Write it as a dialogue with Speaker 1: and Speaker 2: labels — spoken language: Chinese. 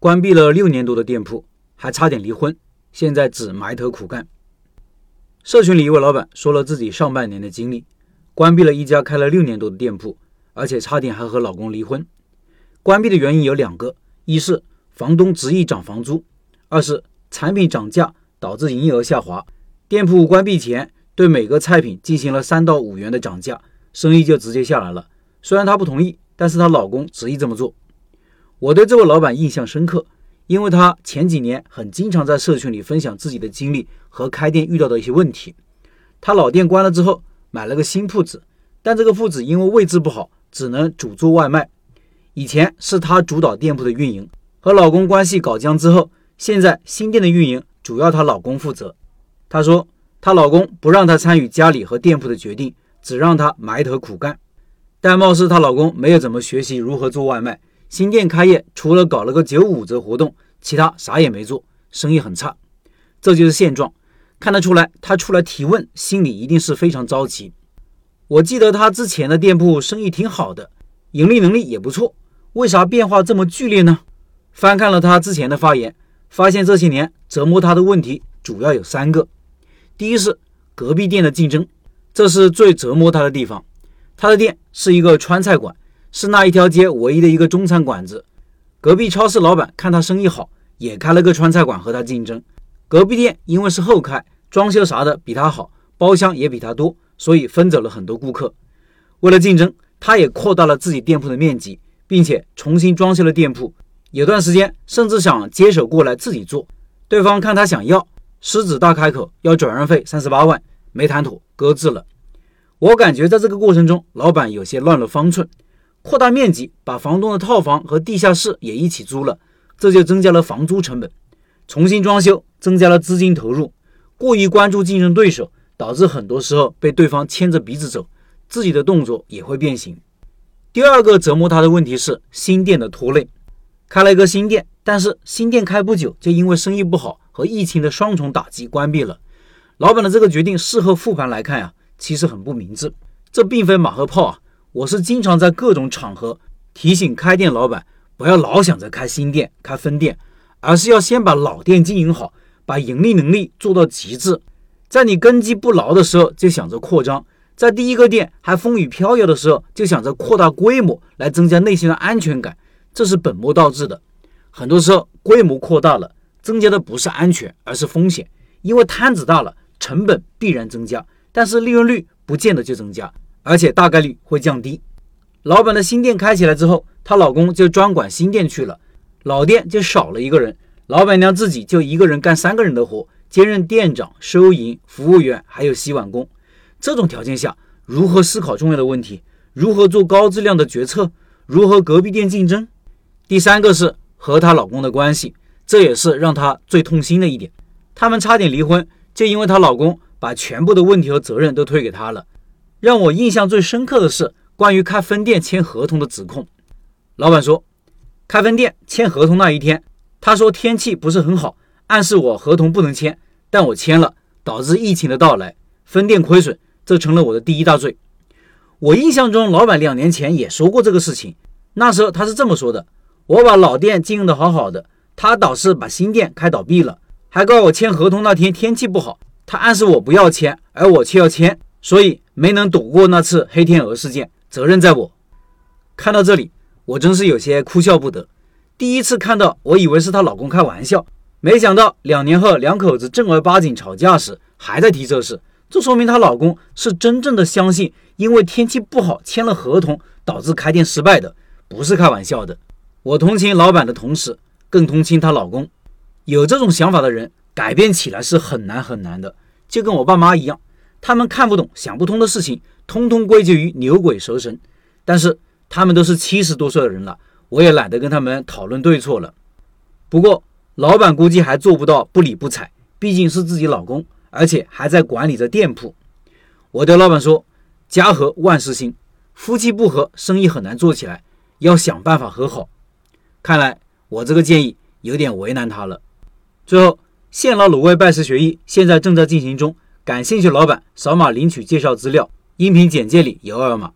Speaker 1: 关闭了六年多的店铺，还差点离婚，现在只埋头苦干。社群里一位老板说了自己上半年的经历：关闭了一家开了六年多的店铺，而且差点还和老公离婚。关闭的原因有两个：一是房东执意涨房租，二是产品涨价导致营业额下滑。店铺关闭前，对每个菜品进行了三到五元的涨价，生意就直接下来了。虽然她不同意，但是她老公执意这么做。我对这位老板印象深刻，因为他前几年很经常在社群里分享自己的经历和开店遇到的一些问题。他老店关了之后，买了个新铺子，但这个铺子因为位置不好，只能主做外卖。以前是他主导店铺的运营，和老公关系搞僵之后，现在新店的运营主要她老公负责。她说，她老公不让她参与家里和店铺的决定，只让她埋头苦干。但貌似她老公没有怎么学习如何做外卖。新店开业，除了搞了个九五折活动，其他啥也没做，生意很差。这就是现状，看得出来，他出来提问，心里一定是非常着急。我记得他之前的店铺生意挺好的，盈利能力也不错，为啥变化这么剧烈呢？翻看了他之前的发言，发现这些年折磨他的问题主要有三个。第一是隔壁店的竞争，这是最折磨他的地方。他的店是一个川菜馆。是那一条街唯一的一个中餐馆子，隔壁超市老板看他生意好，也开了个川菜馆和他竞争。隔壁店因为是后开，装修啥的比他好，包厢也比他多，所以分走了很多顾客。为了竞争，他也扩大了自己店铺的面积，并且重新装修了店铺。有段时间甚至想接手过来自己做，对方看他想要，狮子大开口要转让费三十八万，没谈妥，搁置了。我感觉在这个过程中，老板有些乱了方寸。扩大面积，把房东的套房和地下室也一起租了，这就增加了房租成本。重新装修，增加了资金投入。过于关注竞争对手，导致很多时候被对方牵着鼻子走，自己的动作也会变形。第二个折磨他的问题是新店的拖累。开了一个新店，但是新店开不久就因为生意不好和疫情的双重打击关闭了。老板的这个决定，事后复盘来看呀，其实很不明智。这并非马后炮啊。我是经常在各种场合提醒开店老板，不要老想着开新店、开分店，而是要先把老店经营好，把盈利能力做到极致。在你根基不牢的时候，就想着扩张；在第一个店还风雨飘摇的时候，就想着扩大规模来增加内心的安全感，这是本末倒置的。很多时候，规模扩大了，增加的不是安全，而是风险，因为摊子大了，成本必然增加，但是利润率不见得就增加。而且大概率会降低。老板的新店开起来之后，她老公就专管新店去了，老店就少了一个人，老板娘自己就一个人干三个人的活，兼任店长、收银、服务员，还有洗碗工。这种条件下，如何思考重要的问题？如何做高质量的决策？如何隔壁店竞争？第三个是和她老公的关系，这也是让她最痛心的一点。他们差点离婚，就因为她老公把全部的问题和责任都推给她了。让我印象最深刻的是关于开分店签合同的指控。老板说，开分店签合同那一天，他说天气不是很好，暗示我合同不能签，但我签了，导致疫情的到来，分店亏损，这成了我的第一大罪。我印象中，老板两年前也说过这个事情，那时候他是这么说的：我把老店经营的好好的，他倒是把新店开倒闭了，还告我签合同那天天气不好，他暗示我不要签，而我却要签，所以。没能躲过那次黑天鹅事件，责任在我。看到这里，我真是有些哭笑不得。第一次看到，我以为是她老公开玩笑，没想到两年后两口子正儿八经吵架时还在提这事，这说明她老公是真正的相信，因为天气不好签了合同导致开店失败的，不是开玩笑的。我同情老板的同时，更同情她老公。有这种想法的人，改变起来是很难很难的，就跟我爸妈一样。他们看不懂、想不通的事情，通通归结于牛鬼蛇神。但是他们都是七十多岁的人了，我也懒得跟他们讨论对错了。不过老板估计还做不到不理不睬，毕竟是自己老公，而且还在管理着店铺。我对老板说：“家和万事兴，夫妻不和，生意很难做起来，要想办法和好。”看来我这个建议有点为难他了。最后，现捞卤味拜师学艺，现在正在进行中。感兴趣老板，扫码领取介绍资料，音频简介里有二维码。